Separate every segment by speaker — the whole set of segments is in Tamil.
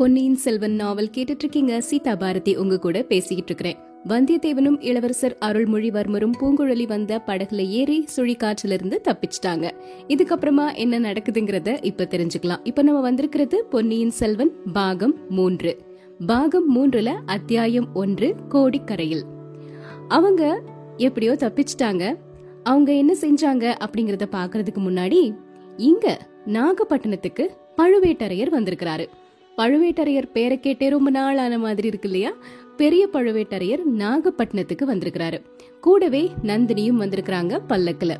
Speaker 1: பொன்னியின் செல்வன் நாவல் கேட்டுட்டு இருக்கீங்க சீதா பாரதி உங்க கூட பேசிக்கிட்டு இருக்கிறேன் வந்தியத்தேவனும் இளவரசர் அருள்மொழிவர்மரும் பூங்குழலி வந்த படகுல ஏறி சுழிக்காற்றிலிருந்து தப்பிச்சிட்டாங்க. இதுக்கப்புறமா என்ன நடக்குதுங்கிறத இப்ப தெரிஞ்சுக்கலாம். இப்ப நம்ம வந்திருக்கிறது பொன்னியின் செல்வன் பாகம் மூன்று. பாகம் மூன்றுல அத்தியாயம் ஒன்று கோடிக்கரையில். அவங்க எப்படியோ தப்பிச்சிட்டாங்க. அவங்க என்ன செஞ்சாங்க அப்படிங்கறத பாக்குறதுக்கு முன்னாடி இங்க நாகப்பட்டினத்துக்கு பழுவேட்டரையர் வந்திருக்கிறாரு. பழுவேட்டரையர் பேரை கேட்டே ரொம்ப நாள் ஆன மாதிரி இருக்கு இல்லையா? பெரிய பழுவேட்டரையர் நாகப்பட்டினத்துக்கு வந்திருக்கிறாரு. கூடவே நந்தினியும் வந்திருக்கிறாங்க பல்லக்குல.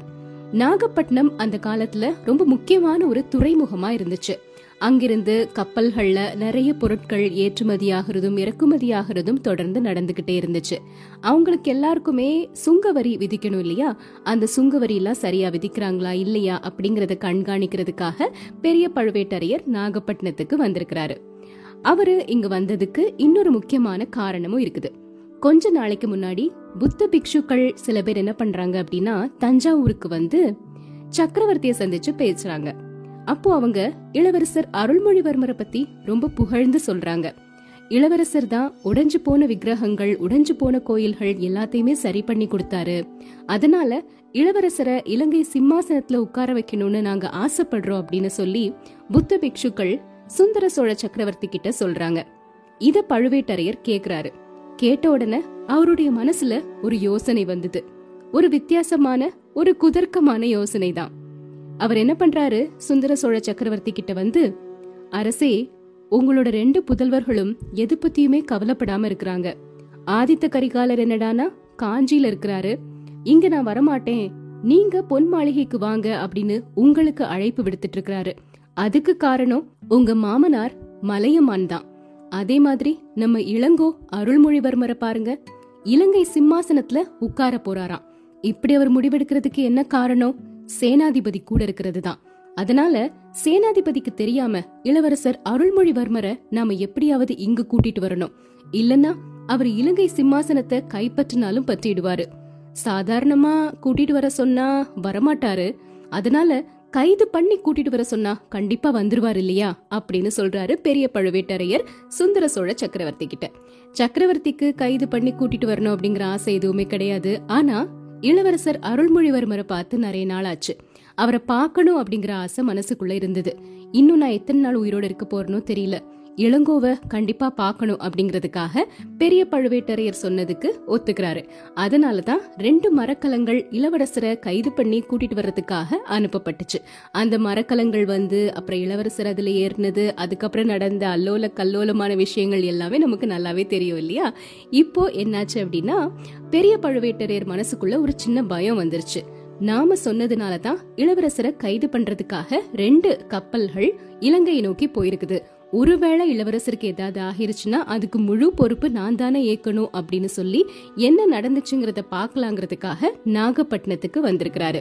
Speaker 1: நாகப்பட்டினம் அந்த காலத்துல ரொம்ப முக்கியமான ஒரு துறைமுகமா இருந்துச்சு. அங்கிருந்து கப்பல்கள்ல நிறைய பொருட்கள் ஏற்றுமதியாகிறதும் இறக்குமதியாகிறதும் தொடர்ந்து நடந்துகிட்டே இருந்துச்சு. அவங்களுக்கு எல்லாருக்குமே சுங்கவரி விதிக்கணும் இல்லையா? அந்த சுங்கவரி எல்லாம் சரியா விதிக்கிறாங்களா இல்லையா அப்படிங்கறத கண்காணிக்கிறதுக்காக பெரிய பழுவேட்டரையர் நாகப்பட்டினத்துக்கு வந்திருக்கிறாரு. அவரு இங்க வந்ததுக்கு இன்னொரு முக்கியமான காரணமும் இருக்குது. கொஞ்ச நாளைக்கு முன்னாடி புத்த பிக்ஷுக்கள் சில பேர் என்ன பண்றாங்க அப்படின்னா தஞ்சாவூருக்கு வந்து சக்கரவர்த்திய சந்திச்சு பேசுறாங்க. அப்போ அவங்க இளவரசர் அருள்மொழிவர்மரை பத்தி ரொம்ப புகழ்ந்து சொல்றாங்க. இளவரசர் தான் உடைஞ்சு போன விக்கிரகங்கள் உடைஞ்சு போன கோயில்கள் எல்லாத்தையுமே சரி பண்ணி கொடுத்தாரு. அதனால இளவரசரை இலங்கை சிம்மாசனத்துல உட்கார வைக்கணும்னு நாங்க ஆசைப்படுறோம் அப்படின்னு சொல்லி புத்த பிக்ஷுக்கள் சுந்தர சோழ சக்கரவர்த்தி கிட்ட சொல்றாங்க. இத பழுவேட்டரையர் கேக்குறாரு. கேட்ட உடனே அவருடைய மனசுல ஒரு யோசனை வந்தது. ஒரு வித்தியாசமான ஒரு குதர்க்கமான யோசனை தான் அவர் என்ன பண்றாரு? சுந்தர சோழ சக்கரவர்த்தி கிட்ட வந்து அரசே உங்களோட ரெண்டு புதல்வர்களும் எது பத்தியுமே கவலைப்படாம இருக்கிறாங்க. ஆதித்த கரிகாலர் என்னடானா காஞ்சியில இருக்கிறாரு. இங்க நான் வரமாட்டேன். நீங்க பொன் மாளிகைக்கு வாங்க அப்படின்னு உங்களுக்கு அழைப்பு விடுத்துட்டு இருக்கிறாரு. அதுக்கு காரணம் உங்க மாமனார் மலையமான் தான். அதே மாதிரி நம்ம இளங்கோ அருள்மொழிவர்மரை பாருங்க. இலங்கை சிம்மாசனத்துல உட்கார போறாராம். இப்படி அவர் முடிவெடுக்கிறதுக்கு என்ன காரணம்? சேனாதிபதி கூட இருக்கிறது தான். அதனால சேனாதிபதிக்கு தெரியாம இளவரசர் அருள்மொழிவர்மரை நாம எப்படியாவது இங்கு கூட்டிட்டு வரணும். இல்லனா அவர் இலங்கை சிம்மாசனத்தை கைப்பற்றினாலும் பற்றிடுவாரு. சாதாரணமா கூட்டிட்டு வர சொன்னா வரமாட்டாரு. அதனால கைது பண்ணி கூட்டிட்டு வர சொன்னா கண்டிப்பா வந்துருவார் இல்லையா? அப்படின்னு சொல்றாரு பெரிய பழுவேட்டரையர் சுந்தர சோழ சக்கரவர்த்தி கிட்ட. சக்கரவர்த்திக்கு கைது பண்ணி கூட்டிட்டு வரணும் அப்படிங்கிற ஆசை எதுவுமே கிடையாது. ஆனா இளவரசர் அருள்மொழிவர்மரை பார்த்து நிறைய நாள் ஆச்சு. அவரை பார்க்கணும் அப்படிங்கிற ஆசை மனசுக்குள்ள இருந்தது. இன்னும் நான் எத்தனை நாள் உயிரோட இருக்க போறேனோ தெரியல. இளங்கோவை கண்டிப்பா பார்க்கணும் அப்படிங்கிறதுக்காக பெரிய பழுவேட்டரையர் சொன்னதுக்கு ஒத்துக்கிறாரு. அதனாலதான் ரெண்டு மரக்கலங்கள் இளவரசரை கைது பண்ணி கூட்டிட்டு வர்றதுக்காக அனுப்பப்பட்டுச்சு. அந்த மரக்கலங்கள் வந்து அப்புறம் இளவரசர் அதுல ஏறினது அதுக்கப்புறம் நடந்த அல்லோல கல்லோலமான விஷயங்கள் எல்லாமே நமக்கு நல்லாவே தெரியும் இல்லையா? இப்போ என்னாச்சு அப்படின்னா பெரிய பழுவேட்டரையர் மனசுக்குள்ள ஒரு சின்ன பயம் வந்துருச்சு. நாம சொன்னதுனால தான் இளவரசரை கைது பண்றதுக்காக ரெண்டு கப்பல்கள் இலங்கையை நோக்கி போயிருக்குது. ஒருவேளை இளவரசருக்கு ஏதாவது ஆகிருச்சுன்னா அதுக்கு முழு பொறுப்பு நான் தானே ஏற்கணும் அப்படின்னு சொல்லி என்ன நடந்துச்சுங்கிறத பாக்கலாங்கிறதுக்காக நாகப்பட்டினத்துக்கு வந்திருக்கிறாரு.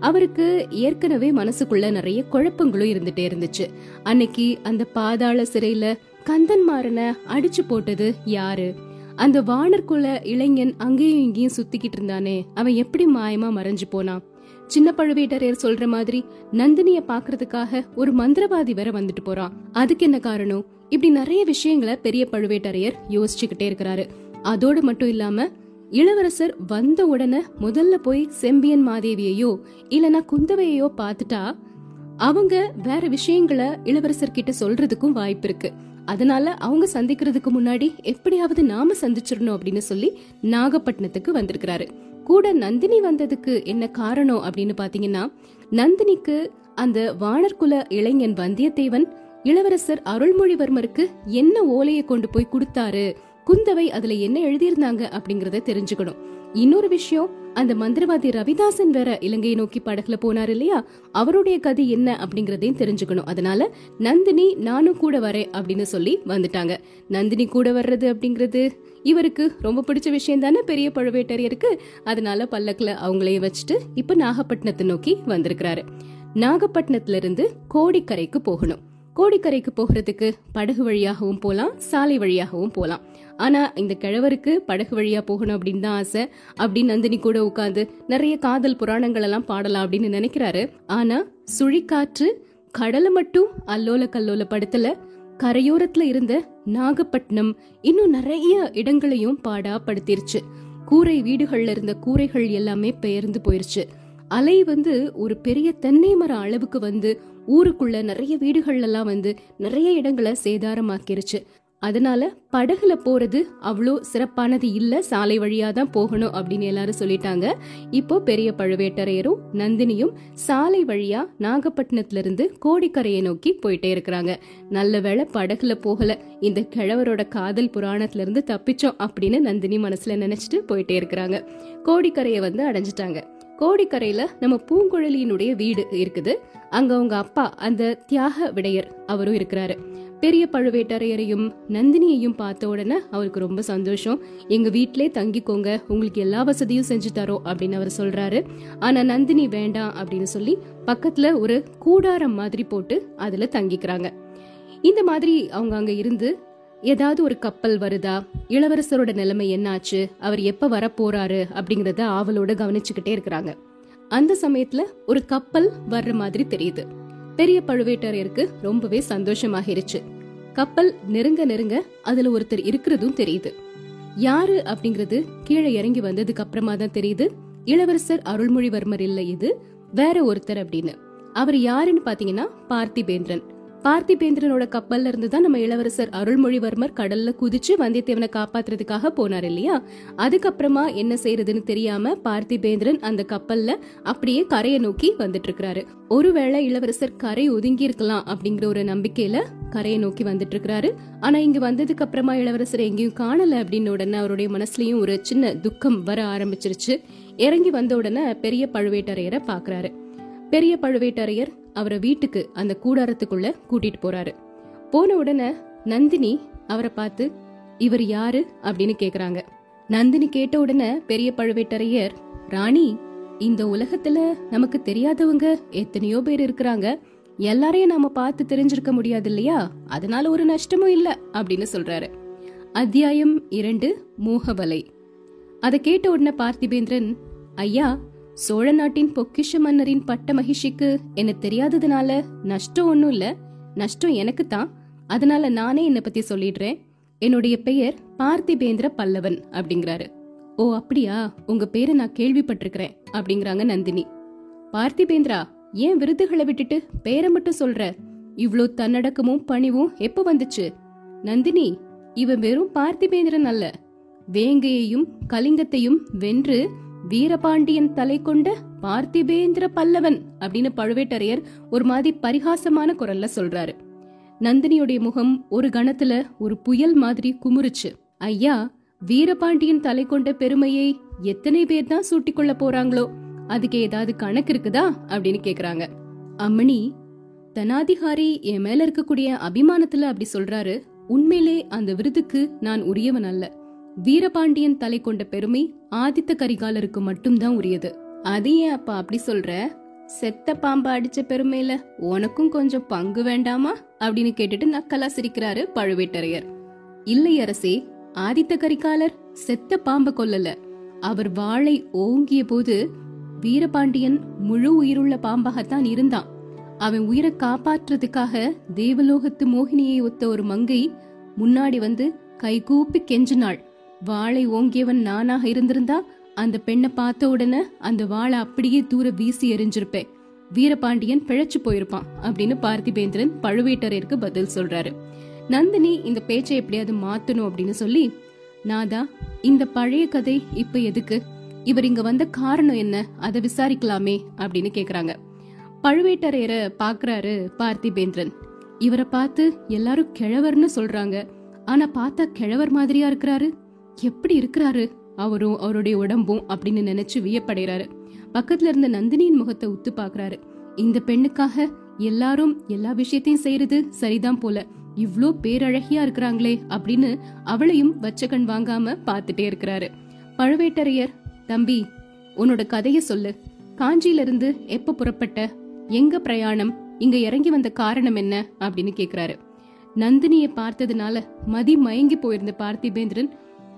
Speaker 1: அவருக்கு ஏற்கனவே மனசுக்குள்ள நிறைய குழப்பங்களும் இருந்துட்டே இருந்துச்சு. அன்னைக்கு அந்த பாதாள சிறையில கந்தன்மாரனை அடிச்சு போட்டது யாரு? அந்த வானர்குல இளைஞன் அங்கேயும் இங்கேயும் சுத்திக்கிட்டு இருந்தானே அவன் எப்படி மாயமா மறைஞ்சு போனான்? சின்ன பழுவேட்டரையர் சொல்ற மாதிரி நந்தினிய பாக்குறதுக்காக ஒரு மந்திரவாதி வேற வந்துட்டு போறான். அதுக்கு என்ன காரணம்? இப்படி நிறைய விஷயங்களை பெரிய பழுவேட்டரையர் யோசிச்சுக்கிட்டே இருக்கிறாரு. அதோடு மட்டும் இல்லாம இளவரசர் வந்த உடனே முதல்ல போய் செம்பியன் மாதேவியையோ இல்லனா குந்தவையோ பார்த்துட்டா அவங்க வேற விஷயங்களை இளவரசர் கிட்ட சொல்றதுக்கும் வாய்ப்பு இருக்கு. அதனால அவங்க சந்திக்கிறதுக்கு முன்னாடி எப்படியாவது நாம சந்திச்சிடணும் அப்படின்னு சொல்லி நாகப்பட்டினத்துக்கு வந்திருக்கிறாரு. கூட நந்தினி வந்ததுக்கு என்ன காரணம் அப்படின்னு பாத்தீங்கன்னா நந்தினிக்கு அந்த வானர்குல இளைஞன் வந்தியத்தேவன் இளவரசர் அருள்மொழிவர்மருக்கு என்ன ஓலையை கொண்டு போய் கொடுத்தாரு குந்தவை அதுல என்ன எழுதியிருந்தாங்க அப்படிங்கறத தெரிஞ்சுக்கணும். இன்னொரு விஷயம் அந்த மந்திரவாதி ரவிதாசன் வேற இலங்கையை நோக்கி படகுல போனார் இல்லையா? அவருடைய கதை என்ன அப்படிங்கறதையும் தெரிஞ்சுக்கணும். அதனால நந்தினி நானும் கூட வரேன் அப்படின்னு சொல்லி வந்துட்டாங்க. நந்தினி கூட வர்றது அப்படிங்கறது இவருக்கு ரொம்ப பிடிச்ச விஷயம் தானே பெரிய பழுவேட்டரையருக்கு. அதனால பல்லக்குல அவங்களையே வச்சுட்டு இப்ப நாகப்பட்டினத்தை நோக்கி வந்திருக்கிறாரு. நாகப்பட்டினத்துல இருந்து கோடிக்கரைக்கு போகணும். கோடிக்கரைக்கு போகிறதுக்கு படகு வழியாகவும் போகலாம் சாலை வழியாகவும் போகலாம் ஆனா இந்த கிழவருக்கு படகு வழியா போகணும் அப்படின்னு தான் ஆசை. அப்படின்னு நந்தினி கூட உட்காந்து நிறைய காதல் புராணங்கள் எல்லாம் பாடலாம் அப்படின்னு நினைக்கிறாரு. ஆனா சுழிக்காற்று கடலை மட்டும் அல்லோல கல்லோல படுத்தல கரையோரத்துல இருந்த நாகப்பட்டினம் இன்னும் நிறைய இடங்களையும் பாடா படுத்திருச்சு. கூரை வீடுகள்ல இருந்த கூரைகள் எல்லாமே பெயர்ந்து போயிருச்சு. அலை வந்து ஒரு பெரிய தென்னை மரம் அளவுக்கு வந்து ஊருக்குள்ள நிறைய வீடுகள்லாம் வந்து நிறைய இடங்களை சேதாரமாக்கிருச்சு. அதனால படகுல போறது அவ்வளோ சிறப்பானது இல்ல சாலை வழியா தான் போகணும் அப்படின்னு எல்லாரும் சொல்லிட்டாங்க. இப்போ பெரிய பழுவேட்டரையரும் நந்தினியும் சாலை வழியா நாகப்பட்டினத்துல இருந்து கோடிக்கரையை நோக்கி போயிட்டே இருக்கிறாங்க. நல்ல வேளை படகுல போகல இந்த கிழவரோட காதல் புராணத்துல இருந்து தப்பிச்சோம் அப்படின்னு நந்தினி மனசுல நினைச்சிட்டு போயிட்டே இருக்கிறாங்க. கோடிக்கரையை வந்து அடைஞ்சிட்டாங்க. கோடிக்கரையில நம்ம பூங்குழலியினுடைய வீடு இருக்குது. அங்க அவங்க அப்பா அந்த தியாக விடையர் அவரும் இருக்கிறாரு. பெரிய பழுவேட்டரையரையும் நந்தினியையும் பார்த்த உடனே அவருக்கு ரொம்ப சந்தோஷம். எங்க வீட்டிலே தங்கிக்கோங்க உங்களுக்கு எல்லா வசதியும் செஞ்சு தரோம் அப்படின்னு அவர் சொல்றாரு. ஆனா நந்தினி வேண்டாம் அப்படின்னு சொல்லி பக்கத்துல ஒரு கூடாரம் மாதிரி போட்டு அதுல தங்கிக்கிறாங்க. இந்த மாதிரி அவங்க அங்க இருந்து ஏதாவது ஒரு கப்பல் வருதா? இளவரசரோட நிலைமை என்னாச்சு? அவர் எப்ப வர போறாரு அப்படிங்கறத ஆவலோட கவனிச்சுக்கிட்டே இருக்கிறாங்க. அந்த சமயத்துல ஒரு கப்பல் வர்ற மாதிரி தெரியுது. பெரிய பழுவேட்டரையருக்கு ரொம்பவே சந்தோஷமாகிருச்சு. கப்பல் நெருங்க நெருங்க அதுல ஒருத்தர் இருக்கிறதும் தெரியுது. யாரு அப்படிங்கறது கீழே இறங்கி வந்ததுக்கு அப்புறமா தான் தெரியுது. இளவரசர் அருள்மொழிவர்மர் இல்ல இது வேற ஒருத்தர் அப்படின்னு. அவர் யாருன்னு பாத்தீங்கன்னா பார்த்திபேந்திரன். பார்த்திபேந்திரனோட கப்பல்ல இருந்து தான் நம்ம இளவரசர் அருள்மொழிவர்மர் கடல்ல குதிச்சு வந்தியத்தேவனை காப்பாத்துறதுக்காக போனார் இல்லையா? அதுக்கப்புறமா என்ன செய்யறதுன்னு தெரியாம பார்த்திபேந்திரன் அந்த கப்பல்ல அப்படியே கரையை நோக்கி வந்துட்டு இருக்கிறாரு ஒருவேளை இளவரசர் கரை ஒதுங்கி இருக்கலாம் அப்படிங்கிற ஒரு நம்பிக்கையில கரையை நோக்கி வந்துட்டு இருக்கிறாரு ஆனா இங்க வந்ததுக்கு அப்புறமா இளவரசர் எங்கேயும் காணல அப்படின்னு உடனே அவருடைய மனசுலயும் ஒரு சின்ன துக்கம் வர ஆரம்பிச்சிருச்சு. இறங்கி வந்த உடனே பெரிய பழுவேட்டரையரை பாக்குறாரு. பெரிய பழுவேட்டரையர் அவரை வீட்டுக்கு அந்த கூடாரத்துக்குள்ள கூட்டிட்டு போறாரு. போன உடனே நந்தினி அவரை பார்த்து இவர் யாரு? அப்படின்னு கேக்குறாங்க. நந்தினி கேட்ட உடனே பெரிய பழுவேட்டரையர் ராணி இந்த உலகத்துல நமக்கு தெரியாதவங்க எத்தனையோ பேர் இருக்கிறாங்க. எல்லாரையும் நாம பார்த்து தெரிஞ்சிருக்க முடியாது இல்லையா அதனால ஒரு நஷ்டமும் இல்ல அப்படின்னு சொல்றாரு. அத்தியாயம் இரண்டு மோகவலை. அதை கேட்ட உடனே பார்த்திபேந்திரன் ஐயா சோழ நாட்டின் பொக்கிஷ மன்னரின் பட்ட மகிழ்ச்சிக்கு என்ன தெரியாததுனால நஷ்டம் ஒன்னும் இல்ல. நஷ்டம் எனக்கு தான். அதனால நானே என்னை பத்தி சொல்லிடுறேன். என்னுடைய பெயர் பார்த்திபேந்திர பல்லவன் அப்படிங்கிறாரு. ஓ அப்படியா? உங்க பேரை நான் கேள்விப்பட்டிருக்கிறேன் அப்படிங்கிறாங்க நந்தினி. பார்த்திபேந்திரா ஏன் விருதுகளை விட்டுட்டு பேரை மட்டும் சொல்ற? இவ்ளோ தன்னடக்கமும் பணிவும் எப்ப வந்துச்சு? நந்தினி இவன் வெறும் பார்த்திபேந்திரன் அல்ல. வேங்கையையும் கலிங்கத்தையும் வென்று வீரபாண்டியன் தலை கொண்ட பார்த்திபேந்திர பல்லவன் அப்படின்னு பழுவேட்டரையர் ஒரு மாதிரி பரிகாசமான குரல்ல சொல்றாரு. நந்தினியுடைய முகம் ஒரு கணத்துல ஒரு புயல் மாதிரி குமுறுச்சு. ஐயா வீரபாண்டியன் தலை கொண்ட பெருமையை எத்தனை பேர் தான் சூட்டிக் கொள்ள போறாங்களோ? அதுக்கு ஏதாவது கணக்கு இருக்குதா? அப்படின்னு கேக்குறாங்க. அம்மணி தனாதிகாரி என் மேல இருக்கக்கூடிய அபிமானத்துல அப்படி சொல்றாரு. உண்மையிலே அந்த விருதுக்கு நான் உரியவன் அல்ல. வீரபாண்டியன் தலை கொண்ட பெருமை ஆதித்த கரிகாலருக்கு மட்டும்தான் உரியது. அது ஏன் அப்பா அப்படி சொல்ற? செத்த பாம்ப அடிச்ச பெருமையில உனக்கும் கொஞ்சம் பங்கு வேண்டாமா? அப்படின்னு கேட்டுட்டு நக்கலா சிரிக்கிறாரு பழுவேட்டரையர். இல்லை அரசே ஆதித்த கரிகாலர் செத்த பாம்ப கொல்லல. அவர் வாளை ஓங்கிய போது வீரபாண்டியன் முழு உயிருள்ள பாம்பாகத்தான் இருந்தான். அவன் உயிரை காப்பாற்றுறதுக்காக தேவலோகத்து மோகினியை ஒத்த ஒரு மங்கை முன்னாடி வந்து கைகூப்பி கெஞ்சினாள். வாளை ஓங்கியவன் நானாக இருந்திருந்தா அந்த பெண்ணை பார்த்த உடனே அந்த வாளை அப்படியே தூர வீசி எரிஞ்சிருப்பேன் வீரபாண்டியன் பிழைச்சு போயிருப்பான் அப்படின்னு பார்த்திபேந்திரன் பழுவேட்டரையருக்கு பதில் சொல்றாரு. நந்தினி இந்த பேச்சை எப்படியாவது மாத்தணும் அப்படின்னு சொல்லி நாதா இந்த பழைய கதை இப்ப எதுக்கு? இவர் இங்க வந்த காரணம் என்ன? அதை விசாரிக்கலாமே அப்படின்னு கேக்குறாங்க. பழுவேட்டரையரை பாக்குறாரு பார்த்திபேந்திரன். இவரை பார்த்து எல்லாரும் கிழவர்னு சொல்றாங்க. ஆனா பார்த்தா கிழவர் மாதிரியா இருக்கிறாரு. எப்படி இருக்கிறாரு? அவரும் அவருடைய உடம்பும் அப்படின்னு நினைச்சு வியப்படைறாரு பக்கத்துல இருந்த நந்தினியின் முகத்தை உத்து பாக்குறாரு இந்த பெண்ணுக்காக எல்லாரும் எல்லா விஷயத்தையும் செய்யறது சரிதான் போல. இவ்ளோ பேரழகியா இருக்கிறாங்களே அப்படின்னு அவளையும் வச்ச கண் வாங்காம பாத்துட்டே இருக்கிறாரு. பழுவேட்டரையர் தம்பி உன்னோட கதைய சொல்லு. காஞ்சியிலிருந்து எப்ப புறப்பட்ட? எங்க பிரயாணம்? இங்க இறங்கி வந்த காரணம் என்ன? அப்படின்னு கேக்குறாரு. நந்தினிய பார்த்ததுனால மதி மயங்கி போயிருந்த பார்த்திபேந்திரன்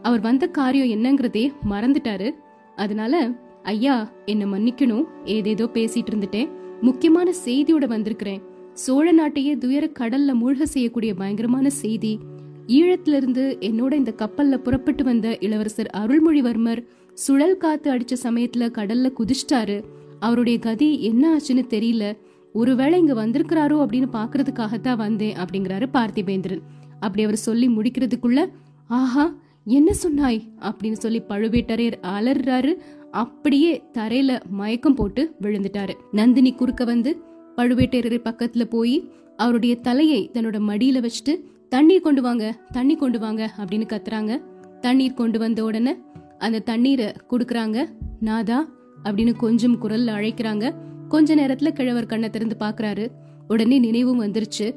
Speaker 1: அவர் வந்த காரியம் என்னங்கிறதே மறந்துட்டாரு. அதனால ஐயா என்ன மன்னிக்கணும். ஏதேதோ பேசிட்டு இருந்துட்டேன். முக்கியமான செய்தியோட வந்திருக்கிறேன். சோழ நாட்டையே துயர கடல்ல மூழ்க செய்யக்கூடிய பயங்கரமான செய்தி. ஈழத்திலிருந்து என்னோட இந்த கப்பல்ல புறப்பட்டு வந்த இளவரசர் அருள்மொழிவர்மர் சுழல் காத்து அடிச்ச சமயத்துல கடல்ல குதிச்சிட்டாரு. அவருடைய கதி என்ன ஆச்சுன்னு தெரியல. ஒருவேளை இங்க வந்திருக்கிறாரோ அப்படின்னு பாக்குறதுக்காகத்தான் வந்தேன் அப்படிங்கிறாரு பார்த்திபேந்திரன். அப்படி அவர் சொல்லி முடிக்கிறதுக்குள்ள ஆஹா என்ன சொன்னாய்? அப்படின்னு சொல்லி பழுவேட்டரையர் அலறாரு. அப்படியே தரையில மயக்கம் போட்டு விழுந்துட்டாரு. நந்தினி குறுக்க வந்து பழுவேட்டரையர் பக்கத்துல போய் அவருடைய தலையை தன்னோட மடியில வச்சுட்டு தண்ணீர் கொண்டு வாங்க தண்ணி கொண்டு வாங்க அப்படின்னு கத்துறாங்க. தண்ணீர் கொண்டு வந்த உடனே அந்த தண்ணீரை கொடுக்குறாங்க. நாதா அப்படின்னு கொஞ்சம் குரல்ல அழைக்கிறாங்க. கொஞ்ச நேரத்துல கிழவர் கண்ணை திறந்து பாக்குறாரு. உடனே நினைவும் வந்துருச்சு.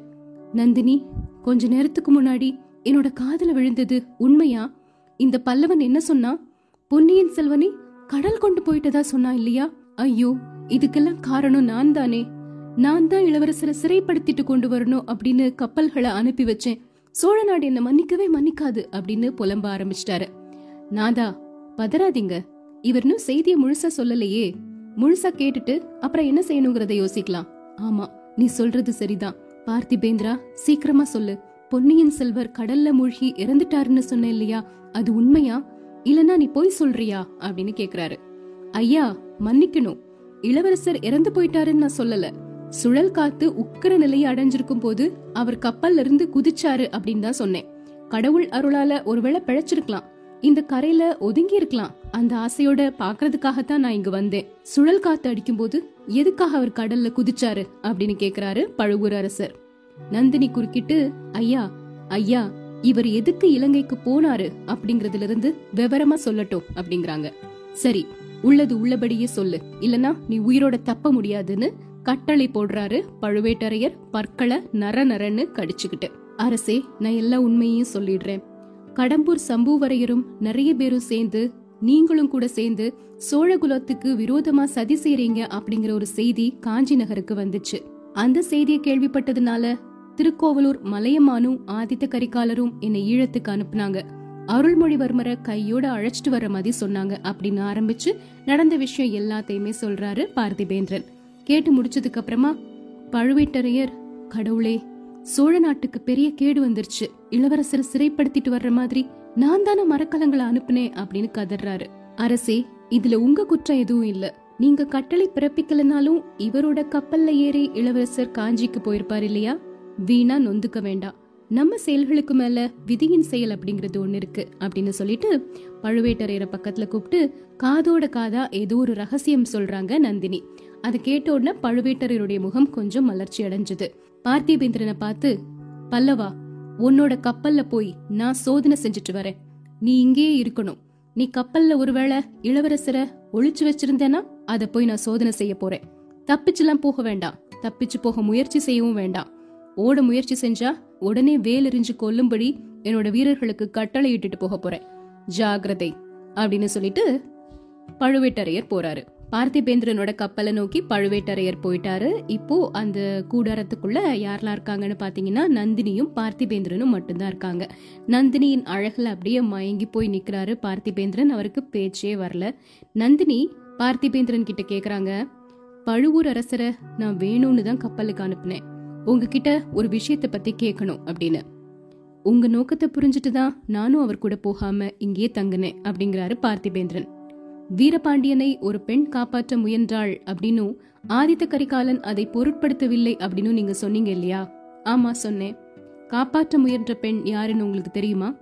Speaker 1: நந்தினி கொஞ்ச நேரத்துக்கு முன்னாடி என்னோட காதுல விழுந்தது உண்மையா? இந்த பல்லவன் என்ன சொன்னா? பொன்னியின் செல்வனை கடல் கொண்டு போயிட்டதா சொன்னா இல்லையா? ஐயோ இதுக்கெல்லாம் காரணம் நான் தானே நான் தான் இளவரசரை சிறைப்படுத்திட்டு கொண்டு வரணும் அப்படின்னு கப்பல்களை அனுப்பி வச்சேன். சோழ நாடு என்ன மன்னிக்கவே மன்னிக்காது அப்படின்னு புலம்ப ஆரம்பிச்சிட்டாரு. நாதா பதறாதீங்க. இவர் இன்னும் செய்தியை முழுசா சொல்லலையே. முழுசா கேட்டுட்டு அப்புறம் என்ன செய்யணுங்கிறத யோசிக்கலாம். ஆமா நீ சொல்றது சரிதான். பார்த்திபேந்திரா சீக்கிரமா சொல்லு. பொன்னியின் செல்வர் கடல்ல மூழ்கி இறந்துட்டாருன்னு சொன்ன இல்லையா? அது உண்மையா? இல்லனா நீ போய் சொல்றியா? அப்படின்னு கேக்குறாரு. ஐயா மன்னிக்கணும். இளவரசர் இறந்து போயிட்டாருன்னு நான் சொல்லல. சுழல் காத்து உக்கிர நிலையை அடைஞ்சிருக்கும் போது அவர் கப்பல்ல இருந்து குதிச்சாரு அப்படின்னு தான் சொன்னேன். கடவுள் அருளால ஒருவேளை பிழைச்சிருக்கலாம். இந்த கரையில ஒதுங்கி இருக்கலாம். அந்த ஆசையோட பாக்குறதுக்காகத்தான் நான் இங்க வந்தேன். சுழல் காத்து அடிக்கும் போது எதுக்காக அவர் கடல்ல குதிச்சாரு? அப்படின்னு கேக்குறாரு பழுவூர் அரசர். நந்தினி குறுக்கிட்டு ஐயா ஐயா இவர் எதுக்கு இலங்கைக்கு போனாரு? அப்படிங்கறதுல இருந்து விவரமா சொல்லட்டும் அப்படிங்கறாங்க. சரி உள்ளது உள்ளபடியே சொல்லு. இல்லனா நீ உயிரோட தப்ப முடியாதுன்னு கட்டளை போடுறாரு பழுவேட்டரையர் பற்களை நர நரன்னு கடிச்சுக்கிட்டு. அரசே நான் எல்லா உண்மையையும் சொல்லிடுறேன். கடம்பூர் சம்புவரையரும் நிறைய பேரும் சேர்ந்து நீங்களும் கூட சேர்ந்து சோழகுலத்துக்கு விரோதமா சதி செய்றீங்க அப்படிங்கிற ஒரு செய்தி காஞ்சி நகருக்கு வந்துச்சு. அந்த செய்தியை கேள்விப்பட்டதுனால திருக்கோவலூர் மலையமானும் ஆதித்த கரிகாலரும் என்னை ஈழத்துக்கு அனுப்புனாங்க. அருள்மொழிவர்மரை கையோட அழைச்சிட்டு வர மாதிரி சொன்னாங்க அப்படின்னு ஆரம்பிச்சு நடந்த விஷயம் எல்லாத்தையுமே சொல்றாரு பார்த்திபேந்திரன். கேட்டு முடிச்சதுக்கு அப்புறமா பழுவேட்டரையர் கடவுளே சோழ நாட்டுக்கு பெரிய கேடு வந்துருச்சு. இளவரசர் சிறைப்படுத்திட்டு வர்ற மாதிரி நான் தானே மரக்கலங்களை அனுப்புனேன் அப்படின்னு கதறாரு. அரசே இதுல உங்க குற்றம் எதுவும் இல்ல. நீங்க கட்டளை பிறப்பிக்கலனாலும் இவரோட கப்பல்ல ஏறி இளவரசர் காஞ்சிக்கு போயிருப்பார் இல்லையா? வீணா நொந்துக்க வேண்டாம். நம்ம செயல்களுக்கு மேல விதியின் செயல் அப்படிங்கறது ஒண்ணு இருக்கு அப்படின்னு சொல்லிட்டு பழுவேட்டரையரை பக்கத்துல கூப்பிட்டு காதோட காதா ஏதோ ஒரு ரகசியம் சொல்றாங்க நந்தினி. அதை கேட்ட உடனே பழுவேட்டரையருடைய முகம் கொஞ்சம் மலர்ச்சி அடைஞ்சது. பார்த்திபேந்திரனை பார்த்து பல்லவா உன்னோட கப்பல்ல போய் நான் சோதனை செஞ்சுட்டு வரேன். நீ இங்கேயே இருக்கணும். நீ கப்பல்ல ஒருவேளை இளவரசரை ஒளிச்சு வச்சிருந்தேன்னா அத போய் நான் சோதனை செய்ய போறேன். தப்பிச்சுலாம் போக வேண்டாம். தப்பிச்சு போக முயற்சி செய்யவும் வேண்டாம். ஓட முயற்சி செஞ்சா உடனே வேலெறிஞ்சு கொல்லும்படி என்னோட வீரர்களுக்கு கட்டளை இட்டுட்டு போக போறேன். ஜாகிரதை அப்படின்னு சொல்லிட்டு பழுவேட்டரையர் போறாரு. பார்த்திபேந்திரனோட கப்பலை நோக்கி பழுவேட்டரையர் போயிட்டாரு. இப்போ அந்த கூடாரத்துக்குள்ள யாரெல்லாம் இருக்காங்கன்னு பாத்தீங்கன்னா நந்தினியும் பார்த்திபேந்திரனும் மட்டும்தான் இருக்காங்க. நந்தினியின் அழகுல அப்படியே மயங்கி போய் நிக்கிறாரு பார்த்திபேந்திரன். அவருக்கு பேச்சே வரல. நந்தினி பார்த்திபேந்திரன் கிட்ட கேக்குறாங்க பழுவூர் அரசரை நான் வேணும்னு தான் கப்பலுக்கு அனுப்புனேன். உங்ககிட்ட ஒரு விஷயத்தை பத்தி கேட்கணும் அப்படின்னு. உங்க நோக்கத்தை புரிஞ்சுட்டு தான் நானும் அவர் கூட போகாம இங்கேயே தங்குனேன் அப்படிங்கிறாரு பார்த்திபேந்திரன். வீரபாண்டியனை ஒரு பெண் காப்பாற்ற முயன்றாள் அப்படின்னும் ஆதித்த கரிகாலன் அதை பொருட்படுத்தவில்லை அப்படின்னு நீங்க சொன்னீங்க இல்லையா? ஆமா சொன்னேன். காப்பாற்ற முயன்ற பெண் யாருன்னு உங்களுக்கு தெரியுமா?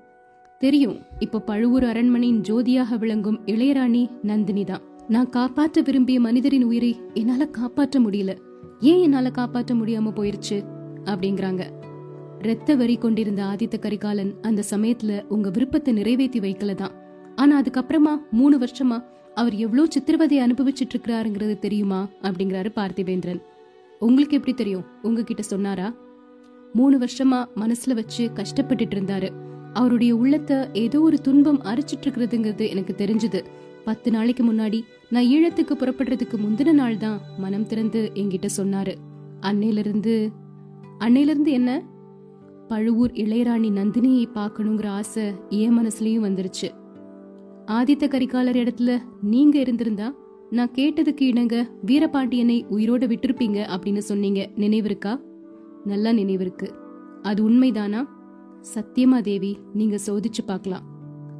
Speaker 1: தெரியும். இப்போ பழுவூர் அரண்மனையின் ஜோதியாக விளங்கும் இளையராணி நந்தினி தான். நான் காப்பாற்ற விரும்பிய மனிதரின் உயிரை என்னால காப்பாற்ற முடியல. ஏன் என்னால காப்பாற்ற முடியாம போயிருச்சு? அப்படிங்கிறாங்க. இரத்த வரி கொண்டிருந்த ஆதித்த கரிகாலன் அந்த சமயத்துல உங்க விருப்பத்தை நிறைவேற்றி வைக்கலதான் ஆனா அதுக்கப்புறமா மூணு வருஷமா அவர் எவ்வளவு சித்திரவதை அனுபவிச்சுட்டு இருக்கிறாருங்கிறது தெரியுமா? அப்படிங்கிறாரு பார்த்திவேந்திரன். உங்களுக்கு எப்படி தெரியும்? உங்ககிட்ட சொன்னாரா? மூணு வருஷமா மனசுல வச்சு கஷ்டப்பட்டுட்டு இருந்தாரு அவருடைய உள்ளத்தை ஏதோ ஒரு துன்பம் அரைச்சிட்டு இருக்கிறதுங்கிறது எனக்கு தெரிஞ்சது. பத்து நாளைக்கு முன்னாடி நான் ஈழத்துக்கு புறப்படுறதுக்கு முந்தின நாள் தான் மனம் திறந்து என்கிட்ட சொன்னாரு. அன்னையில இருந்து அன்னையில இருந்து என்ன? பழுவூர் இளையராணி நந்தினியை பார்க்கணுங்கிற ஆசை என் மனசுலயும் வந்துருச்சு. ஆதித்த கரிகாலர் இடத்துல நீங்க இருந்திருந்தா நான் கேட்டதுக்கு இணங்க வீரபாண்டியனை உயிரோட விட்டிருப்பீங்க அப்படின்னு சொன்னீங்க. நினைவிருக்கா நல்லா நினைவிருக்கு அது உண்மைதானா? சத்தியமா தேவி நீங்க சோதிச்சு பார்க்கலாம்.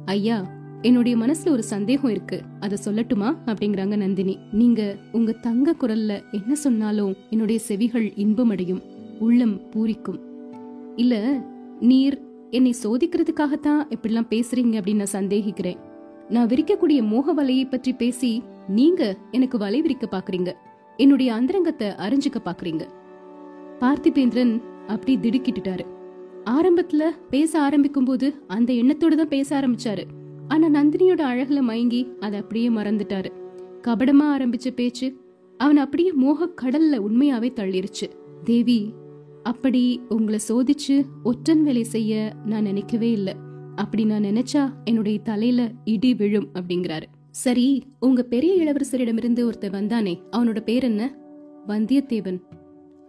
Speaker 1: ஐயா என்னுடைய மனசுல ஒரு சந்தேகம் இருக்கு. அத சொல்லட்டுமா? அப்படிங்கிறாங்க நந்தினி. நீங்க உங்க தங்க குரல்ல என்ன சொன்னாலும் என்னுடைய செவிகள் இன்பமடையும் உள்ளம் பூரிக்கும். இல்ல நீர் என்னை சோதிக்கிறதுக்காகத்தான் இப்படிலாம் பேசுறீங்க அப்படின்னு நான் சந்தேகிக்கிறேன். நான் விரிக்கக்கூடிய மோக வலையை பற்றி பேசி நீங்க எனக்கு வலை விரிக்க பாக்குறீங்க என்னுடைய அந்தரங்கத்தை அறிஞ்சுக்க பாக்குறீங்க பார்த்திபேந்திரன் அப்படி திடுக்கிட்டுட்டாரு. ஆரம்பத்துல பேச ஆரம்பிக்கும் போது அந்த எண்ணத்தோட தான் பேச ஆரம்பிச்சாரு. ஆனா நந்தினியோட அழகுல மயங்கி அதை அப்படியே மறந்துட்டாரு. கபடமா ஆரம்பிச்ச பேச்சு அவன் அப்படியே மோக கடல்ல உண்மையாவே தள்ளிருச்சு. தேவி அப்படி உங்களை சோதிச்சு ஒற்றன் வேலை செய்ய நான் நினைக்கவே இல்லை. அப்படி நான் நினைச்சா என்னுடைய தலையில இடி விழும் அப்படிங்கிறாரு. சரி உங்க பெரிய இளவரசரிடமிருந்து ஒருத்தர் வந்தானே அவனோட பேர் என்ன? வந்தியத்தேவன்.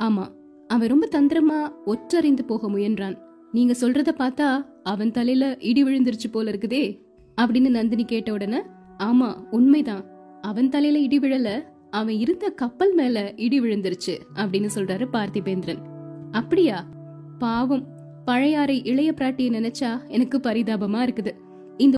Speaker 1: ஆமா அவன் ரொம்ப தந்திரமா ஒற்றறிந்து போக முயன்றான். நீங்க சொல்றத பார்த்தா அவன் தலையில இடி விழுந்துருச்சு போல இருக்குதே அப்படின்னு நந்தினி கேட்ட உடனே ஆமா உண்மைதான். அவன் தலையில இடி விழல அவன் இருந்த கப்பல் மேல இடி விழுந்துருச்சு அப்படின்னு சொல்றாரு பார்த்திபேந்திரன். அப்படியா? பாவம் பழையாறை இளைய பிராட்டியை நினைச்சா எனக்கு பரிதாபமா இருக்குது.